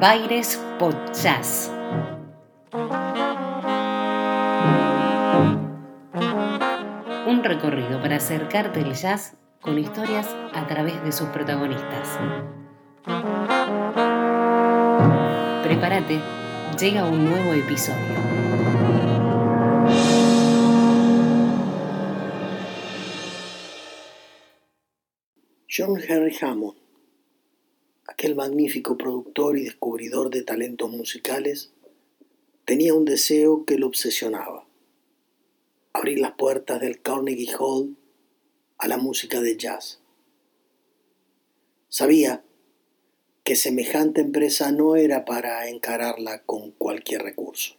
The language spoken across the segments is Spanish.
Baires Jazz. Un recorrido para acercarte al jazz con historias a través de sus protagonistas. Prepárate, llega un nuevo episodio. John Henry Hammond, aquel magnífico productor y descubridor de talentos musicales, tenía un deseo que lo obsesionaba, abrir las puertas del Carnegie Hall a la música de jazz. Sabía que semejante empresa no era para encararla con cualquier recurso.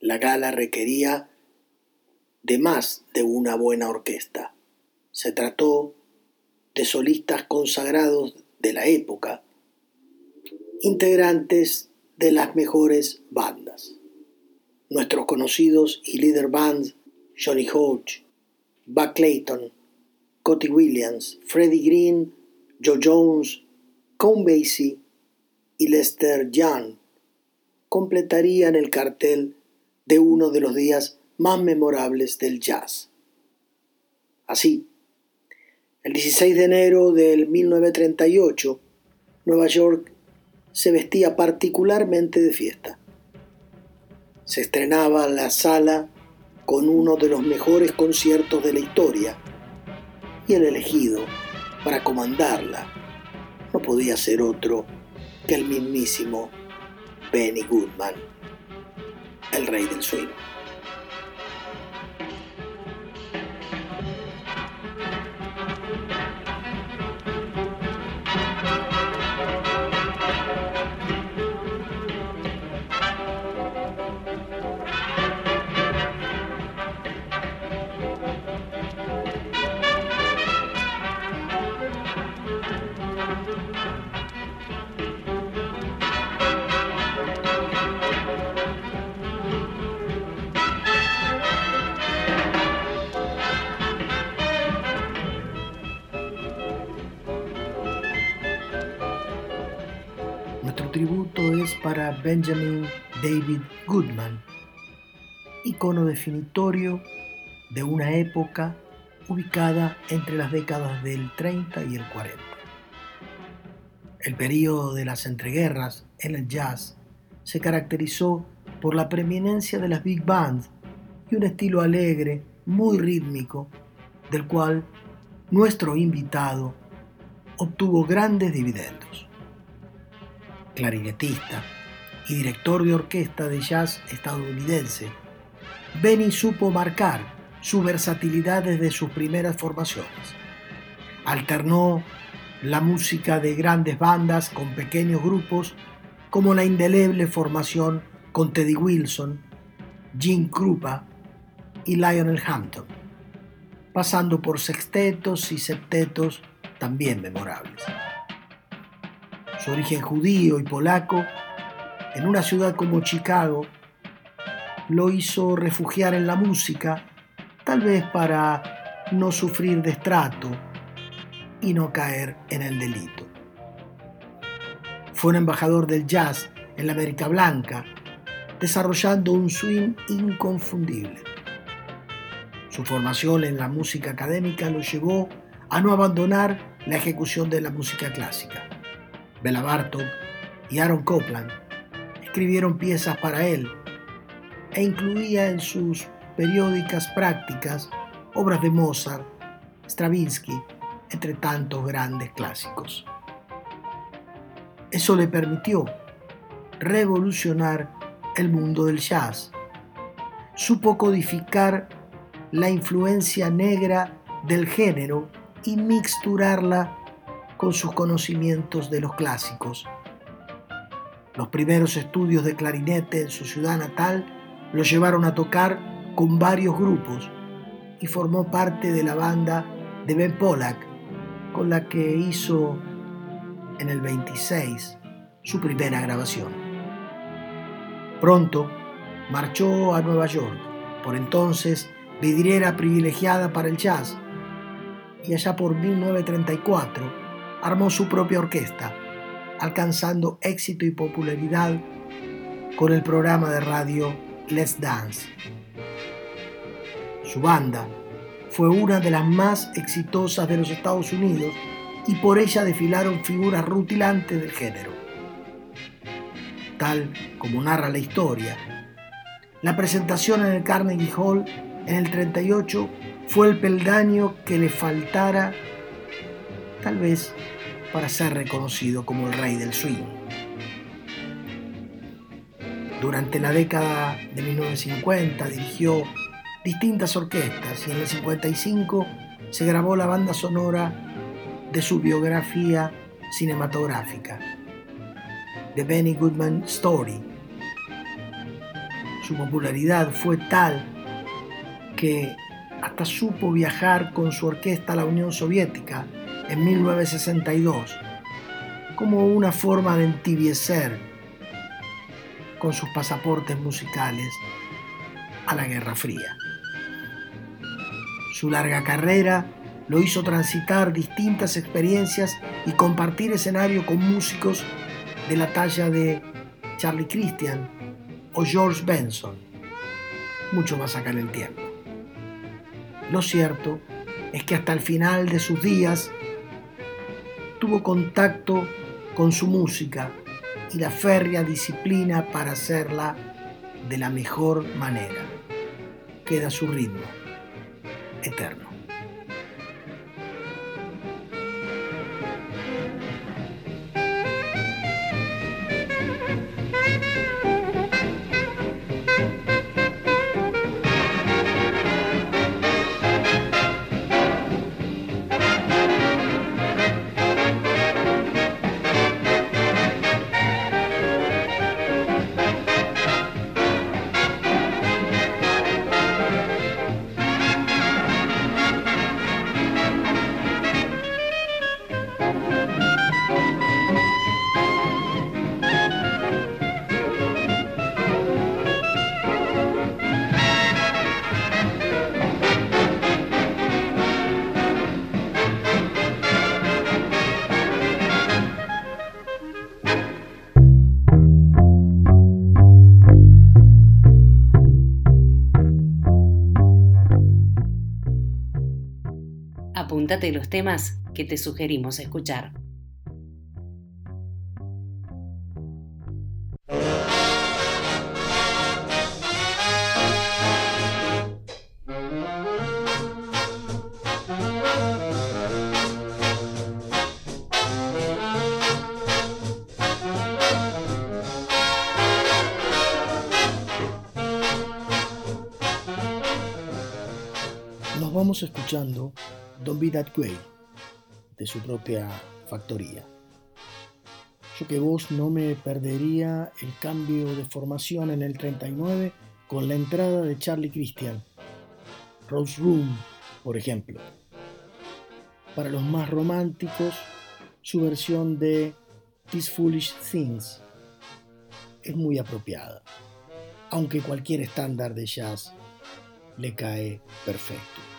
La gala requería de más de una buena orquesta. Se trató de solistas consagrados de la época, integrantes de las mejores bandas. Nuestros conocidos y líder bands Johnny Hodge, Buck Clayton, Cotty Williams, Freddie Green, Joe Jones, Count Basie y Lester Young completarían el cartel de uno de los días más memorables del jazz. Así, el 16 de enero del 1938, Nueva York se vestía particularmente de fiesta. Se estrenaba la sala con uno de los mejores conciertos de la historia y el elegido para comandarla no podía ser otro que el mismísimo Benny Goodman, el rey del swing. Para Benjamin David Goodman, icono definitorio de una época ubicada entre las décadas del 30 y el 40. El período de las entreguerras en el jazz se caracterizó por la preeminencia de las big bands y un estilo alegre, muy rítmico, del cual nuestro invitado obtuvo grandes dividendos clarinetista y director de orquesta de jazz estadounidense, Benny supo marcar su versatilidad desde sus primeras formaciones. Alternó la música de grandes bandas con pequeños grupos, como la indeleble formación con Teddy Wilson, Gene Krupa y Lionel Hampton, pasando por sextetos y septetos también memorables su origen judío y polaco, en una ciudad como Chicago, lo hizo refugiar en la música, tal vez para no sufrir de estrato y no caer en el delito. Fue un embajador del jazz en la América Blanca, desarrollando un swing inconfundible. Su formación en la música académica lo llevó a no abandonar la ejecución de la música clásica. Bela Bartok y Aaron Copland escribieron piezas para él e incluía en sus periódicas prácticas obras de Mozart, Stravinsky, entre tantos grandes clásicos. Eso le permitió revolucionar el mundo del jazz. Supo codificar la influencia negra del género y mixturarla con sus conocimientos de los clásicos. Los primeros estudios de clarinete en su ciudad natal lo llevaron a tocar con varios grupos y formó parte de la banda de Ben Pollack, con la que hizo en el 26 su primera grabación. Pronto marchó a Nueva York, por entonces vidriera privilegiada para el jazz, y allá por 1934 armó su propia orquesta, alcanzando éxito y popularidad con el programa de radio Let's Dance. Su banda fue una de las más exitosas de los Estados Unidos y por ella desfilaron figuras rutilantes del género. Tal como narra la historia, la presentación en el Carnegie Hall en el 38 fue el peldaño que le faltara, tal vez, para ser reconocido como el rey del swing. Durante la década de 1950 dirigió distintas orquestas y en el 55 se grabó la banda sonora de su biografía cinematográfica, The Benny Goodman Story. Su popularidad fue tal que hasta supo viajar con su orquesta a la Unión Soviética en 1962 como una forma de entibiecer con sus pasaportes musicales a la Guerra Fría. Su larga carrera lo hizo transitar distintas experiencias y compartir escenario con músicos de la talla de Charlie Christian o George Benson, mucho más acá en el tiempo. Lo cierto es que hasta el final de sus días tuvo contacto con su música y la férrea disciplina para hacerla de la mejor manera. Queda su ritmo eterno. Apúntate los temas que te sugerimos escuchar. Nos vamos escuchando Don't Be That Way, de su propia factoría. Yo que vos no me perdería el cambio de formación en el 39 con la entrada de Charlie Christian, Rose Room, por ejemplo. Para los más románticos, su versión de These Foolish Things es muy apropiada, aunque cualquier estándar de jazz le cae perfecto.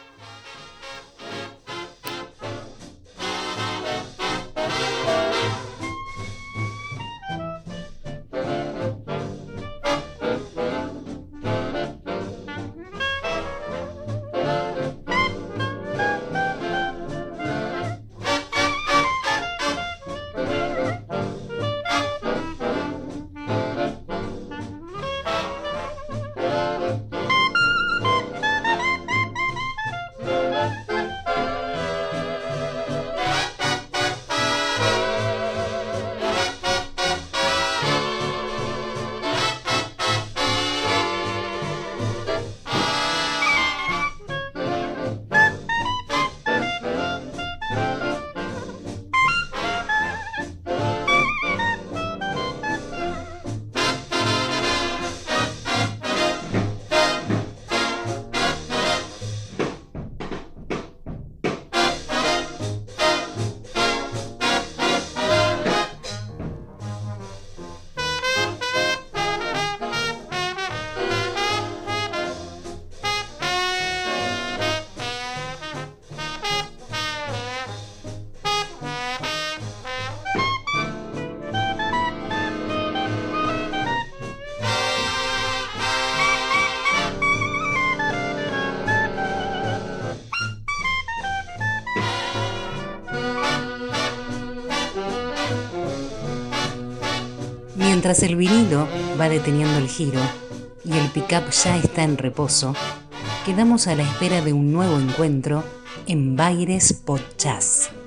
Mientras el vinilo va deteniendo el giro y el pickup ya está en reposo, quedamos a la espera de un nuevo encuentro en Baires Podcast.